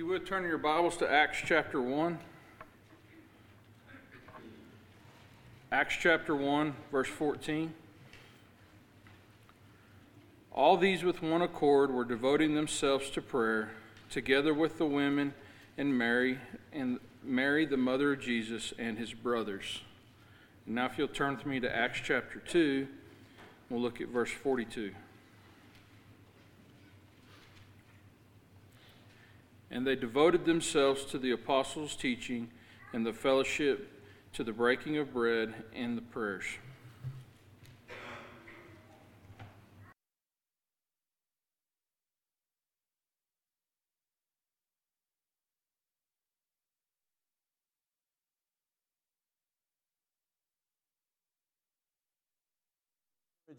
you would turn your Bibles to Acts chapter 1. Acts chapter 1, verse 14. All these with one accord were devoting themselves to prayer, together with the women and Mary, and Mary, the mother of Jesus, and his brothers. Now, if you'll turn with me to Acts chapter 2, we'll look at verse 42. And they devoted themselves to the apostles' teaching and the fellowship, to the breaking of bread and the prayers.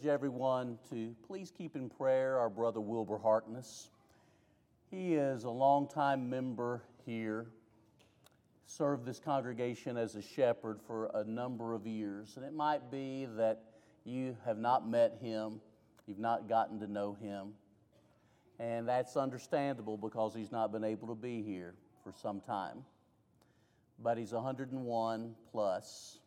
everyone to please keep in prayer our brother Wilbur Harkness. He is a longtime member here, served this congregation as a shepherd for a number of years. And it might be that you have not met him, you've not gotten to know him. And that's understandable because he's not been able to be here for some time. But he's 101 plus.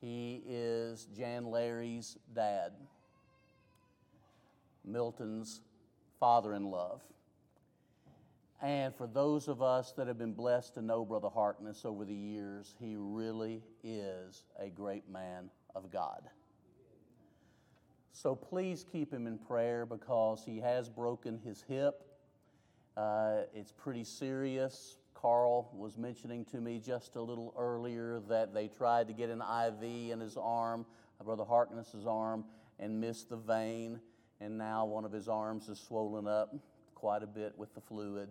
He is Jan Larry's dad, Milton's father in love. And for those of us that have been blessed to know Brother Harkness over the years, he really is a great man of God. So please keep him in prayer because he has broken his hip. Uh, it's pretty serious. Carl was mentioning to me just a little earlier that they tried to get an IV in his arm, Brother Harkness's arm, and missed the vein, and now one of his arms is swollen up quite a bit with the fluid.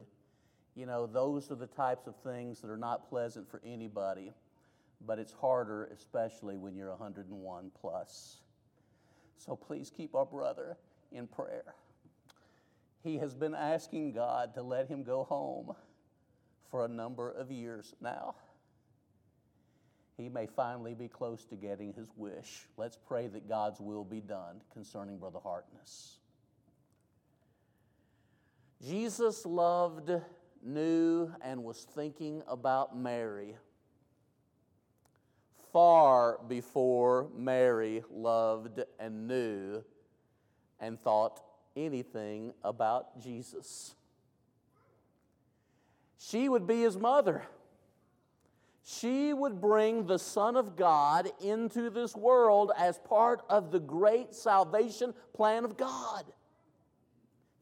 You know, those are the types of things that are not pleasant for anybody, but it's harder, especially when you're 101 plus. So please keep our brother in prayer. He has been asking God to let him go home for a number of years now. He may finally be close to getting his wish. Let's pray that God's will be done concerning Brother Harkness. Jesus loved, knew, and was thinking about Mary far before Mary loved and knew and thought anything about Jesus. She would be his mother. She would bring the Son of God into this world as part of the great salvation plan of God.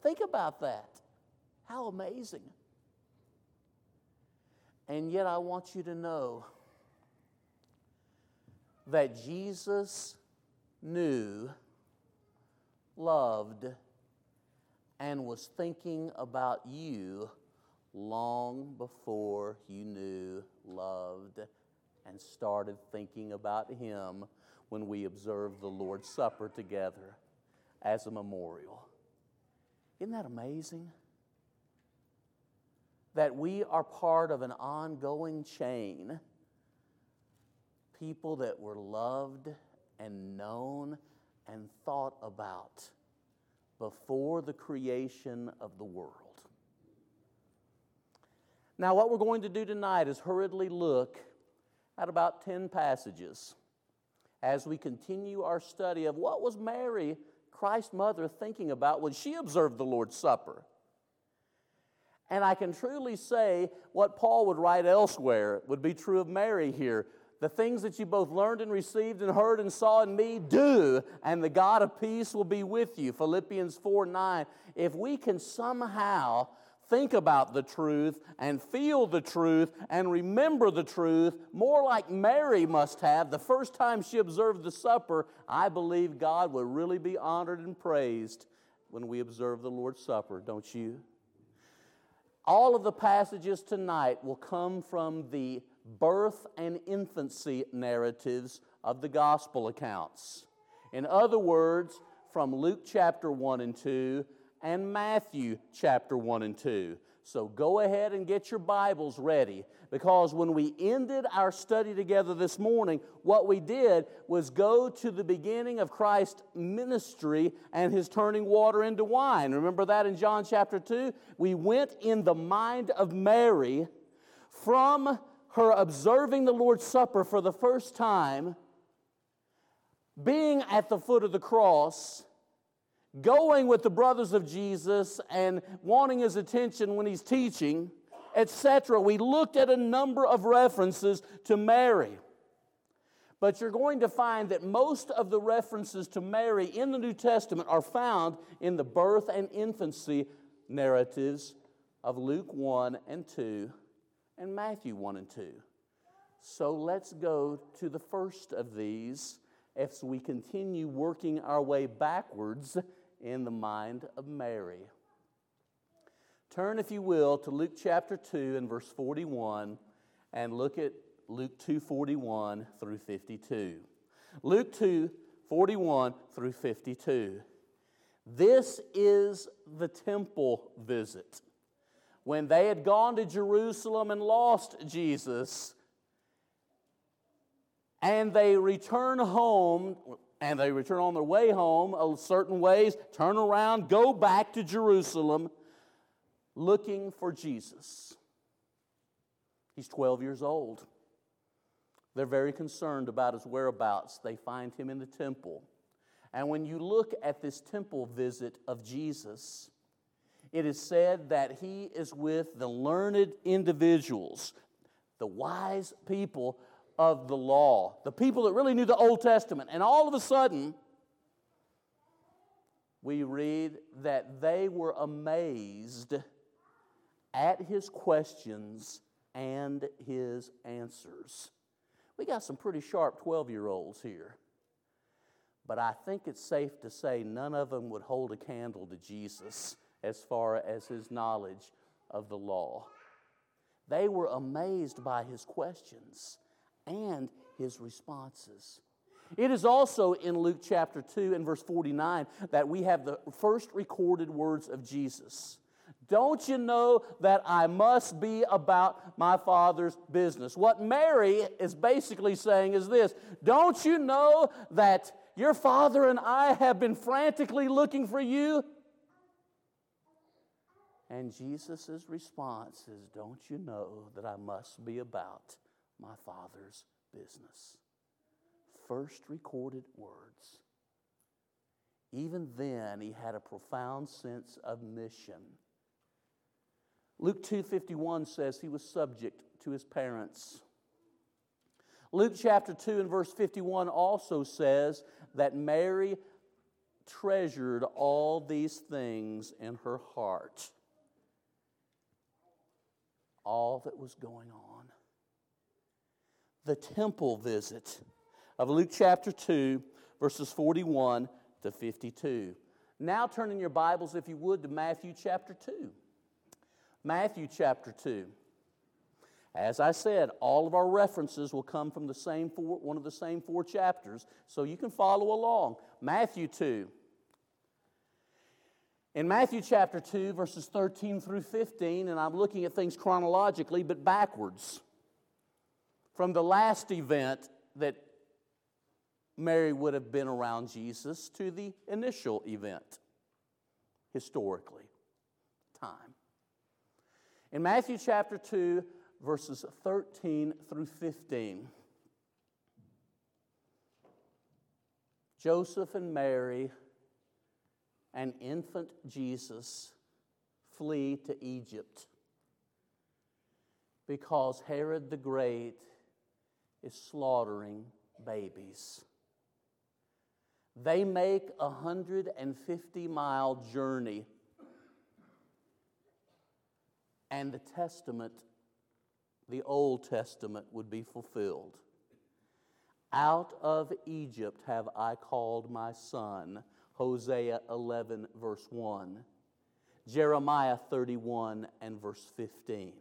Think about that. How amazing. And yet, I want you to know that Jesus knew, loved, and was thinking about you long before you knew, loved, and started thinking about Him when we observed the Lord's Supper together as a memorial. Isn't that amazing? That we are part of an ongoing chain. People that were loved and known and thought about before the creation of the world. Now, what we're going to do tonight is hurriedly look at about 10 passages as we continue our study of what was Mary, Christ's mother, thinking about when she observed the Lord's Supper. And I can truly say what Paul would write elsewhere would be true of Mary here. The things that you both learned and received and heard and saw in me, do, and the God of peace will be with you. Philippians 4 9. If we can somehow think about the truth and feel the truth and remember the truth, more like Mary must have the first time she observed the supper, I believe God will really be honored and praised when we observe the Lord's Supper, don't you? All of the passages tonight will come from the birth and infancy narratives of the gospel accounts. In other words, from Luke chapter 1 and 2 and Matthew chapter 1 and 2. So go ahead and get your Bibles ready because when we ended our study together this morning, what we did was go to the beginning of Christ's ministry and his turning water into wine. Remember that in John chapter 2? We went in the mind of Mary from her observing the Lord's Supper for the first time, being at the foot of the cross going with the brothers of Jesus and wanting his attention when he's teaching, etc. We looked at a number of references to Mary. But you're going to find that most of the references to Mary in the New Testament are found in the birth and infancy narratives of Luke 1 and 2 and Matthew 1 and 2. So let's go to the first of these as we continue working our way backwards in the mind of Mary. Turn, if you will, to Luke chapter 2 and verse 41 and look at Luke 2 41 through 52. Luke 2 41 through 52. This is the temple visit. When they had gone to Jerusalem and lost Jesus, and they return home, and they return on their way home a certain ways, turn around, go back to Jerusalem looking for Jesus. He's 12 years old. They're very concerned about his whereabouts. They find him in the temple. And when you look at this temple visit of Jesus, it is said that he is with the learned individuals, the wise people of the law, the people that really knew the Old Testament. And all of a sudden, we read that they were amazed at his questions and his answers. We got some pretty sharp 12 year olds here. But I think it's safe to say none of them would hold a candle to Jesus as far as his knowledge of the law. They were amazed by his questions and his responses. It is also in Luke chapter 2 and verse 49 that we have the first recorded words of Jesus. Don't you know that I must be about my Father's business? What Mary is basically saying is this Don't you know that your Father and I have been frantically looking for you? And Jesus' response is Don't you know that I must be about my Father's business. First recorded words. Even then, he had a profound sense of mission. Luke 2:51 says he was subject to his parents. Luke chapter 2 and verse 51 also says that Mary treasured all these things in her heart. All that was going on the temple visit of Luke chapter 2, verses 41 to 52. Now turn in your Bibles, if you would, to Matthew chapter 2. Matthew chapter 2. As I said, all of our references will come from the same four, one of the same four chapters, so you can follow along. Matthew 2. In Matthew chapter 2, verses 13 through 15, and I'm looking at things chronologically, but backwards from the last event that Mary would have been around Jesus to the initial event, historically, time. In Matthew chapter 2, verses 13 through 15, Joseph and Mary and infant Jesus flee to Egypt because Herod the Great is slaughtering babies. They make a 150 mile journey, and the Testament, the Old Testament, would be fulfilled. Out of Egypt have I called my son. Hosea 11, verse 1. Jeremiah 31 and verse 15.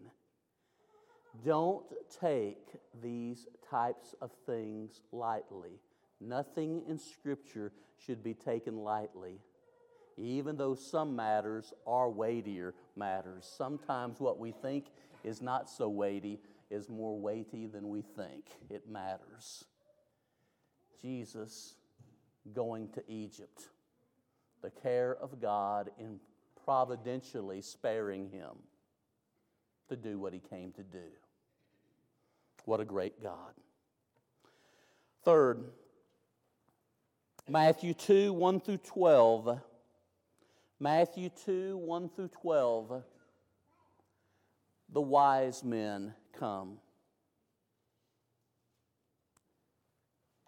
Don't take these types of things lightly. Nothing in Scripture should be taken lightly. even though some matters are weightier matters. Sometimes what we think is not so weighty is more weighty than we think. It matters. Jesus going to Egypt, the care of God in providentially sparing him to do what he came to do. What a great God. Third, Matthew 2 1 through 12. Matthew 2 1 through 12. The wise men come.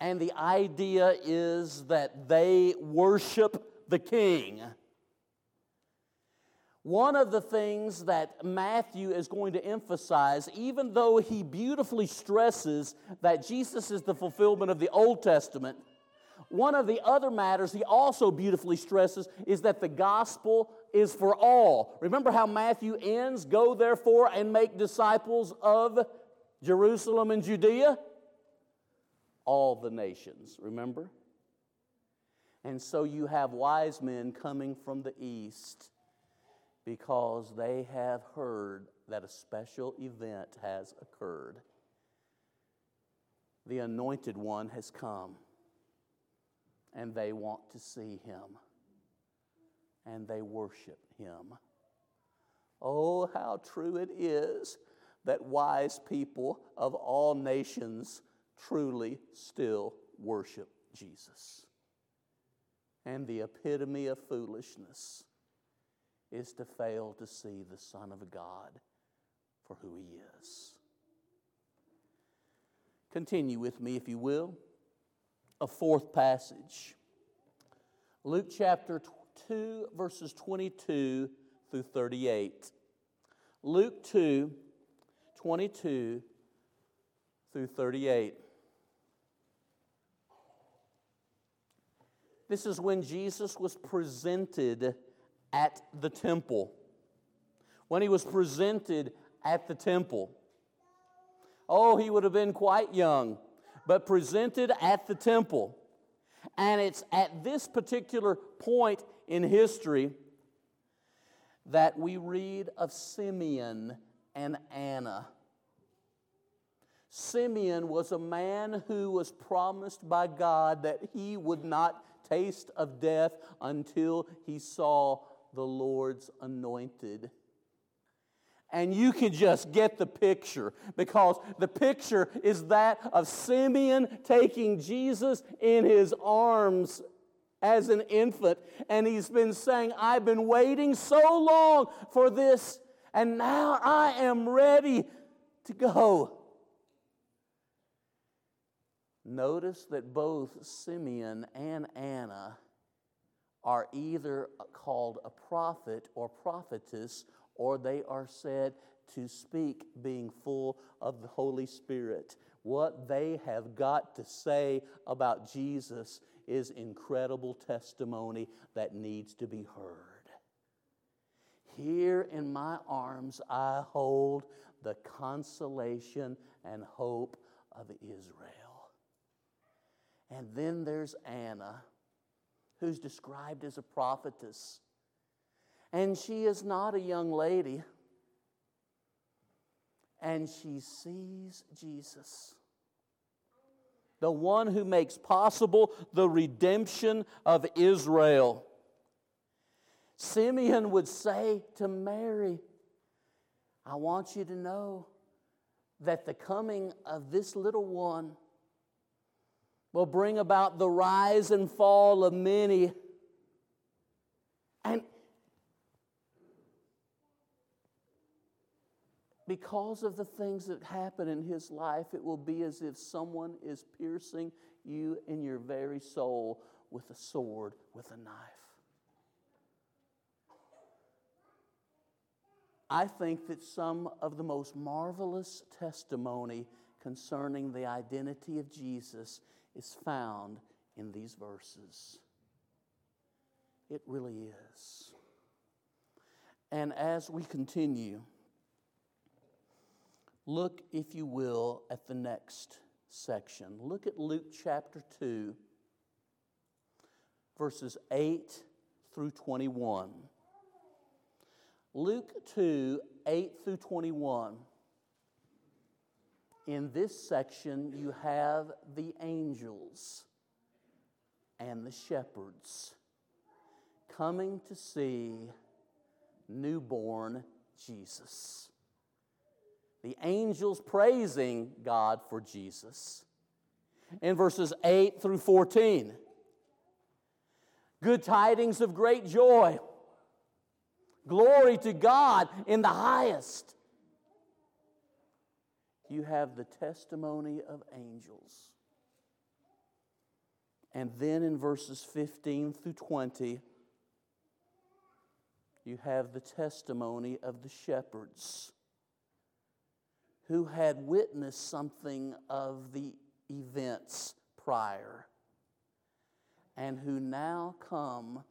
And the idea is that they worship the king. One of the things that Matthew is going to emphasize, even though he beautifully stresses that Jesus is the fulfillment of the Old Testament, one of the other matters he also beautifully stresses is that the gospel is for all. Remember how Matthew ends Go therefore and make disciples of Jerusalem and Judea? All the nations, remember? And so you have wise men coming from the east because they have heard that a special event has occurred. The anointed one has come, and they want to see him, and they worship him. Oh, how true it is that wise people of all nations truly still worship Jesus. And the epitome of foolishness is to fail to see the Son of God for who he is. Continue with me, if you will. A fourth passage Luke chapter 2, verses 22 through 38. Luke 2, 22 through 38. This is when Jesus was presented at the temple. When he was presented at the temple. Oh, he would have been quite young, but presented at the temple. And it's at this particular point in history that we read of Simeon and Anna. Simeon was a man who was promised by God that he would not taste of death until he saw the Lord's anointed. And you can just get the picture because the picture is that of Simeon taking Jesus in his arms as an infant. And he's been saying, I've been waiting so long for this, and now I am ready to go. Notice that both Simeon and Anna are either called a prophet or prophetess, or they are said to speak being full of the Holy Spirit. What they have got to say about Jesus is incredible testimony that needs to be heard. Here in my arms, I hold the consolation and hope of Israel. And then there's Anna who's described as a prophetess. And she is not a young lady. And she sees Jesus, the one who makes possible the redemption of Israel. Simeon would say to Mary, I want you to know that the coming of this little one will bring about the rise and fall of many. And because of the things that happen in his life, it will be as if someone is piercing you in your very soul with a sword, with a knife. I think that some of the most marvelous testimony concerning the identity of Jesus is found in these verses. It really is. And as we continue, look, if you will, at the next section. Look at Luke chapter 2, verses 8 through 21. Luke 2 8 through 21. In this section, you have the angels and the shepherds coming to see newborn Jesus. The angels praising God for Jesus. In verses 8 through 14, good tidings of great joy. Glory to God in the highest. You have the testimony of angels. And then in verses 15 through 20, you have the testimony of the shepherds who had witnessed something of the events prior and who now come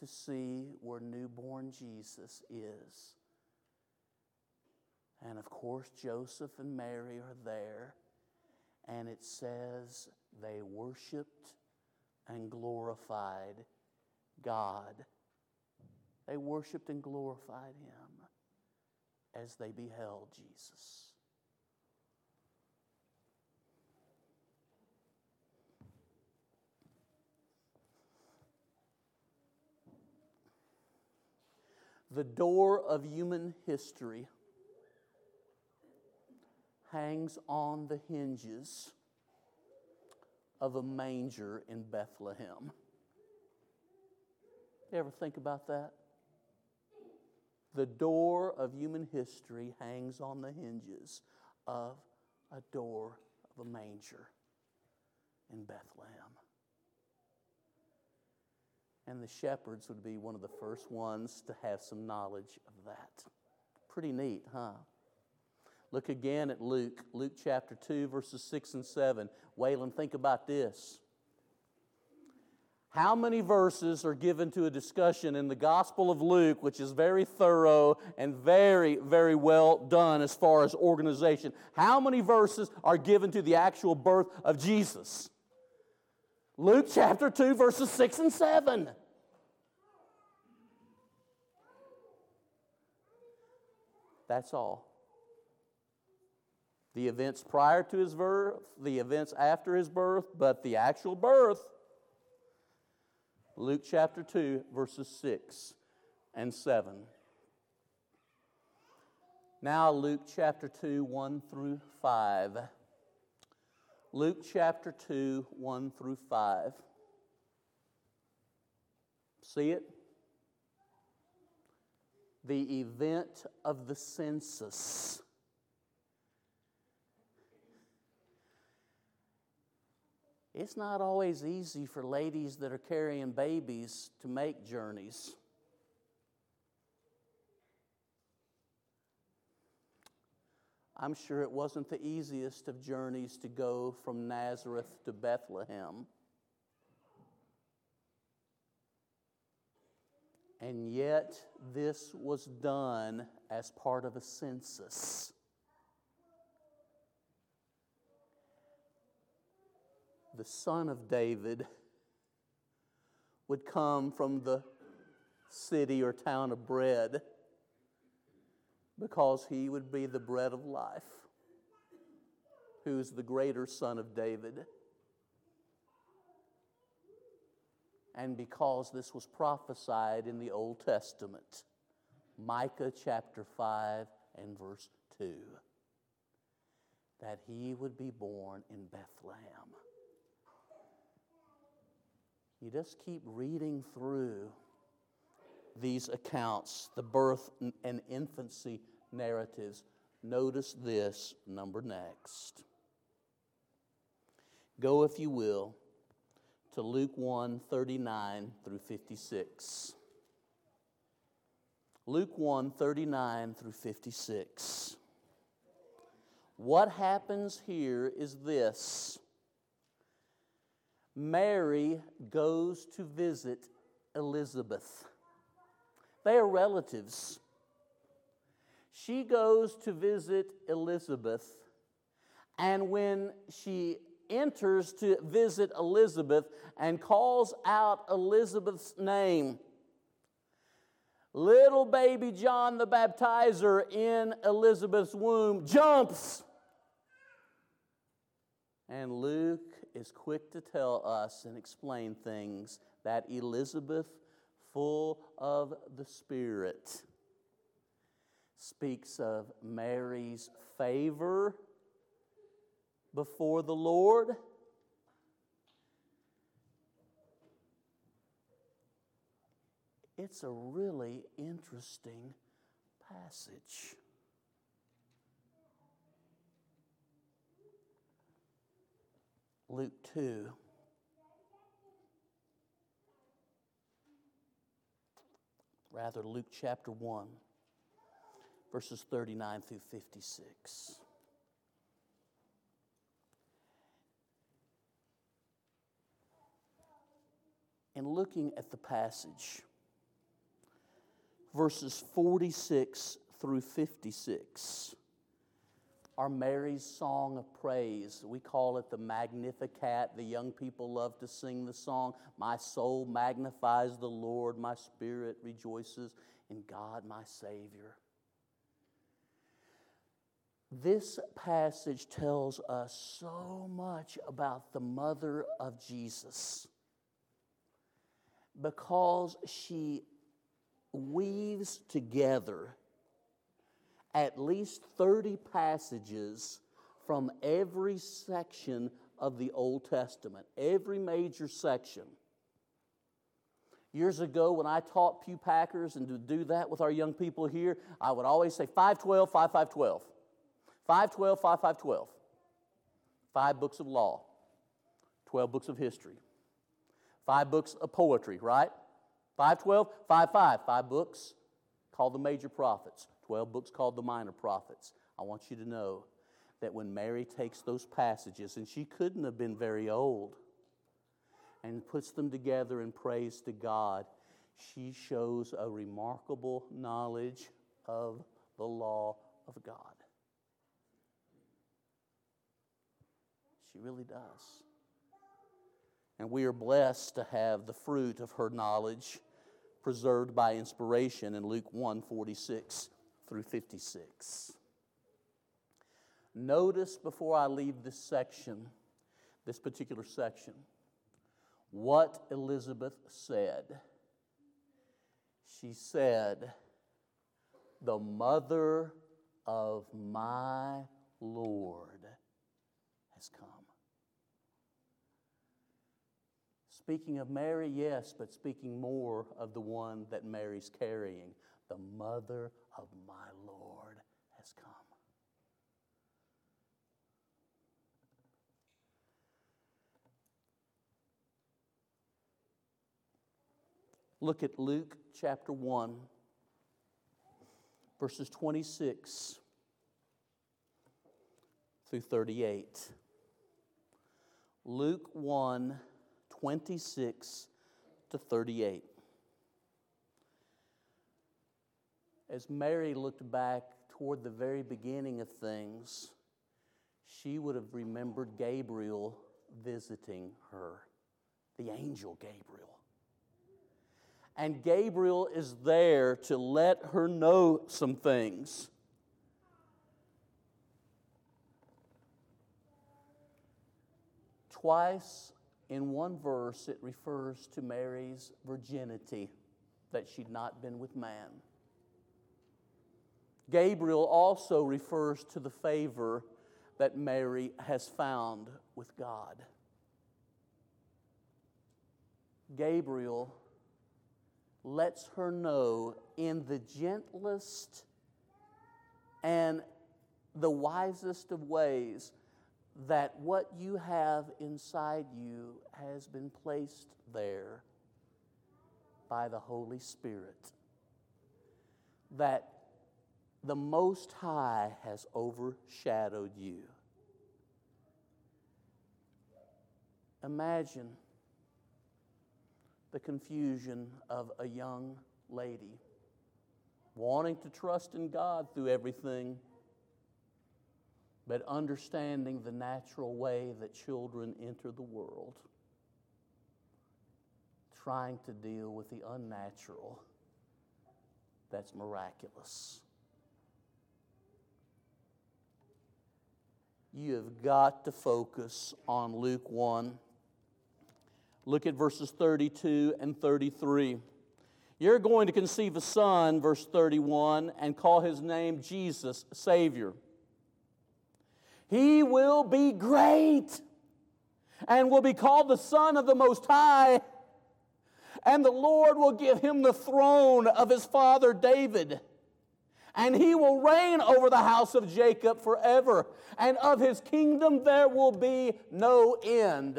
to see where newborn Jesus is. And of course, Joseph and Mary are there, and it says they worshiped and glorified God they worshiped and glorified him as they beheld Jesus. The door of human history hangs on the hinges of a manger in Bethlehem. You ever think about that? The door of human history hangs on the hinges of a door of a manger in Bethlehem. And the shepherds would be one of the first ones to have some knowledge of that. Pretty neat, huh? Look again at Luke, Luke chapter 2, verses 6 and 7. Waylon, think about this. How many verses are given to a discussion in the Gospel of Luke, which is very thorough and very, very well done as far as organization? How many verses are given to the actual birth of Jesus? Luke chapter 2, verses 6 and 7. That's all. The events prior to his birth, the events after his birth, but the actual birth Luke chapter 2, verses 6 and 7. Now, Luke chapter 2, 1 through 5. Luke chapter 2, 1 through 5. See it? The event of the census. It's not always easy for ladies that are carrying babies to make journeys. I'm sure it wasn't the easiest of journeys to go from Nazareth to Bethlehem. And yet, this was done as part of a census. The son of David, would come from the city or town of bread because he would be the bread of life, who's the greater son of David. And because this was prophesied in the Old Testament, Micah chapter 5 and verse 2, that he would be born in Bethlehem you just keep reading through these accounts, the birth and infancy narratives. Notice this number next. Go, if you will, to Luke 1 39 through 56. Luke 1 39 through 56. What happens here is this Mary goes to visit Elizabeth. They are relatives. She goes to visit Elizabeth, and when she enters to visit Elizabeth and calls out Elizabeth's name. Little baby John the Baptizer in Elizabeth's womb jumps. And Luke is quick to tell us and explain things that Elizabeth, full of the Spirit, speaks of Mary's favor before the Lord. It's a really interesting passage. Luke 2. Rather, Luke chapter 1, verses 39 through 56. And looking at the passage, verses 46 through 56 are Mary's song of praise. We call it the Magnificat. The young people love to sing the song. My soul magnifies the Lord, my spirit rejoices in God, my Savior. This passage tells us so much about the mother of Jesus because she weaves together at least 30 passages from every section of the Old Testament, every major section. Years ago, when I taught Pew Packers and to do that with our young people here, I would always say 512, 5512. 512, 5512. Five books of law, 12 books of history, five books of poetry, right? 512, 55, five books called the major prophets, 12 books called the minor prophets. I want you to know that when Mary takes those passages, and she couldn't have been very old, and puts them together in praise to God, she shows a remarkable knowledge of the law of God. She really does. And we are blessed to have the fruit of her knowledge preserved by inspiration in Luke 1 46 through 56. Notice before I leave this section, this particular section, what Elizabeth said. She said, The mother of my Lord has come. Speaking of Mary, yes, but speaking more of the one that Mary's carrying, the mother of my Lord has come. Look at Luke chapter 1, verses 26 through 38. Luke 1 26 to 38. As Mary looked back toward the very beginning of things, she would have remembered Gabriel visiting her, the angel Gabriel. And Gabriel is there to let her know some things. Twice in one verse, it refers to Mary's virginity, that she'd not been with man. Gabriel also refers to the favor that Mary has found with God. Gabriel lets her know in the gentlest and the wisest of ways that what you have inside you has been placed there by the Holy Spirit. That the Most High has overshadowed you. Imagine the confusion of a young lady wanting to trust in God through everything but understanding the natural way that children enter the world, trying to deal with the unnatural that's miraculous. You have got to focus on Luke 1. Look at verses 32 and 33. You're going to conceive a son, verse 31, and call his name Jesus, Savior. He will be great and will be called the Son of the Most High. And the Lord will give him the throne of his father David. And he will reign over the house of Jacob forever. And of his kingdom there will be no end.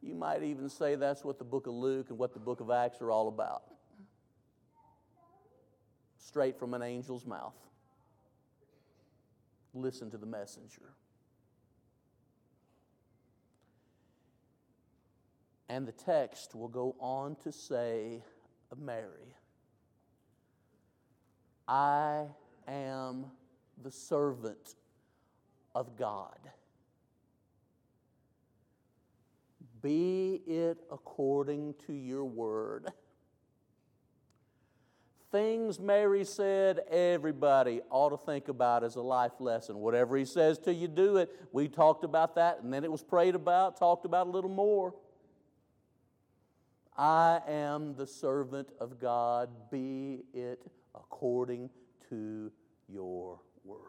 You might even say that's what the book of Luke and what the book of Acts are all about. Straight from an angel's mouth. Listen to the messenger. And the text will go on to say of Mary, I am the servant of God. Be it according to your word. Things Mary said, everybody ought to think about as a life lesson. Whatever he says to you, do it. We talked about that, and then it was prayed about, talked about a little more. I am the servant of God, be it according to your word.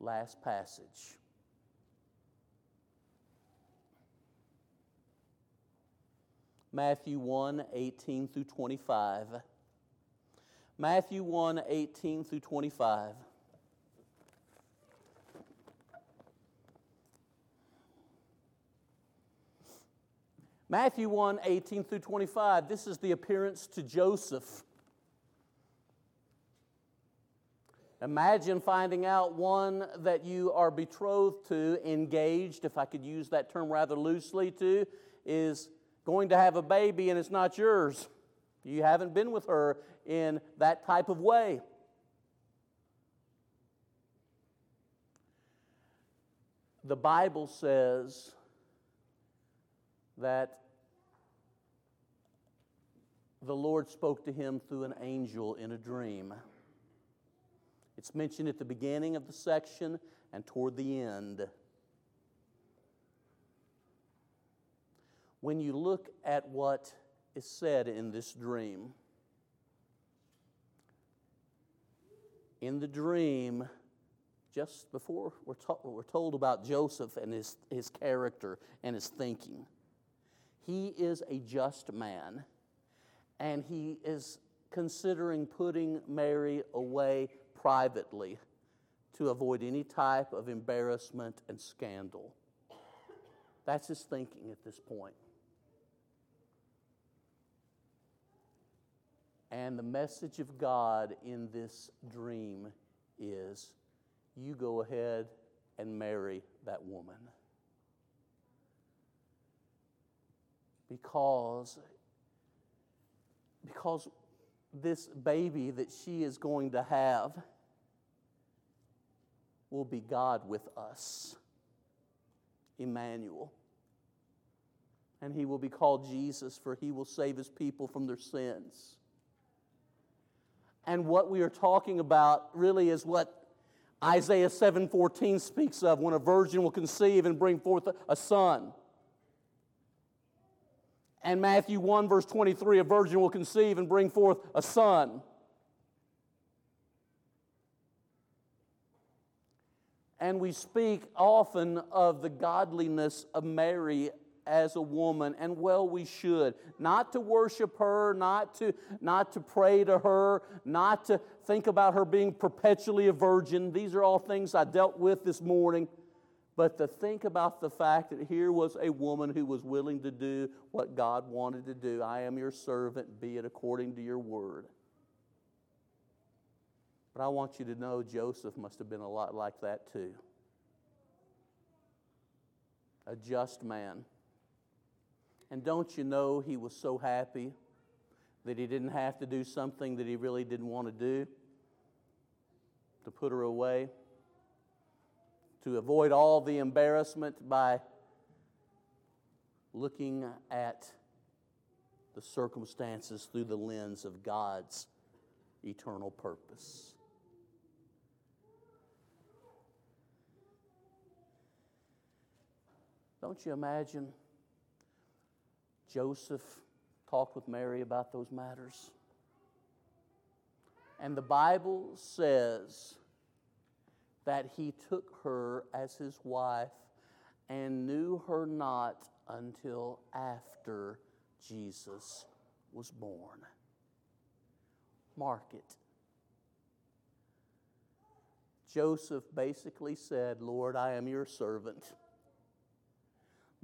Last passage. Matthew 1 18 through 25. Matthew 1 18 through 25. Matthew 1 18 through 25. This is the appearance to Joseph. Imagine finding out one that you are betrothed to, engaged, if I could use that term rather loosely, to, is going to have a baby and it's not yours. You haven't been with her in that type of way. The Bible says that the Lord spoke to him through an angel in a dream. It's mentioned at the beginning of the section and toward the end. when you look at what is said in this dream, in the dream, just before we're, to- we're told about Joseph and his, his character and his thinking, he is a just man and he is considering putting Mary away privately to avoid any type of embarrassment and scandal. That's his thinking at this point. And the message of God in this dream is you go ahead and marry that woman. Because, because this baby that she is going to have will be God with us, Emmanuel. And he will be called Jesus, for he will save his people from their sins. And what we are talking about really is what Isaiah 7:14 speaks of when a virgin will conceive and bring forth a son. And Matthew 1 verse 23 a virgin will conceive and bring forth a son. And we speak often of the godliness of Mary as a woman, and well, we should. Not to worship her, not to, not to pray to her, not to think about her being perpetually a virgin. These are all things I dealt with this morning. But to think about the fact that here was a woman who was willing to do what God wanted to do. I am your servant, be it according to your word. But I want you to know Joseph must have been a lot like that too. A just man. And don't you know he was so happy that he didn't have to do something that he really didn't want to do, to put her away, to avoid all the embarrassment by looking at the circumstances through the lens of God's eternal purpose. Don't you imagine Joseph talked with Mary about those matters? And the Bible says that he took her as his wife and knew her not until after Jesus was born. Mark it. Joseph basically said, Lord, I am your servant.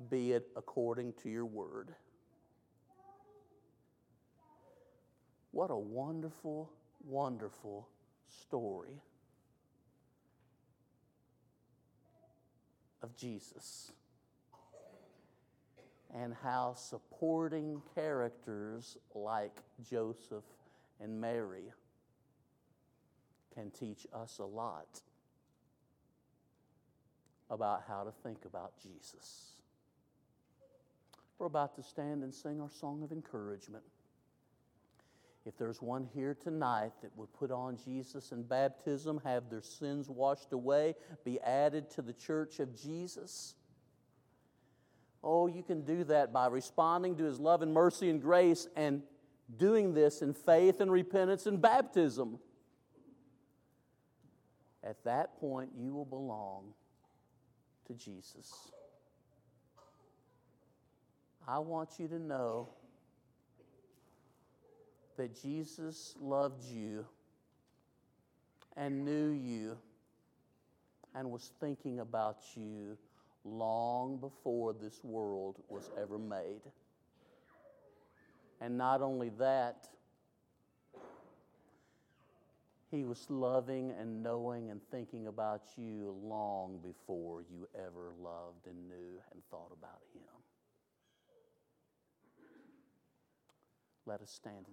Be it according to your word. What a wonderful, wonderful story of Jesus and how supporting characters like Joseph and Mary can teach us a lot about how to think about Jesus. We're about to stand and sing our song of encouragement. If there's one here tonight that would put on Jesus in baptism, have their sins washed away, be added to the church of Jesus, oh, you can do that by responding to his love and mercy and grace and doing this in faith and repentance and baptism. At that point, you will belong to Jesus. I want you to know that Jesus loved you and knew you and was thinking about you long before this world was ever made. And not only that, he was loving and knowing and thinking about you long before you ever loved and knew and thought about him. Let us stand and.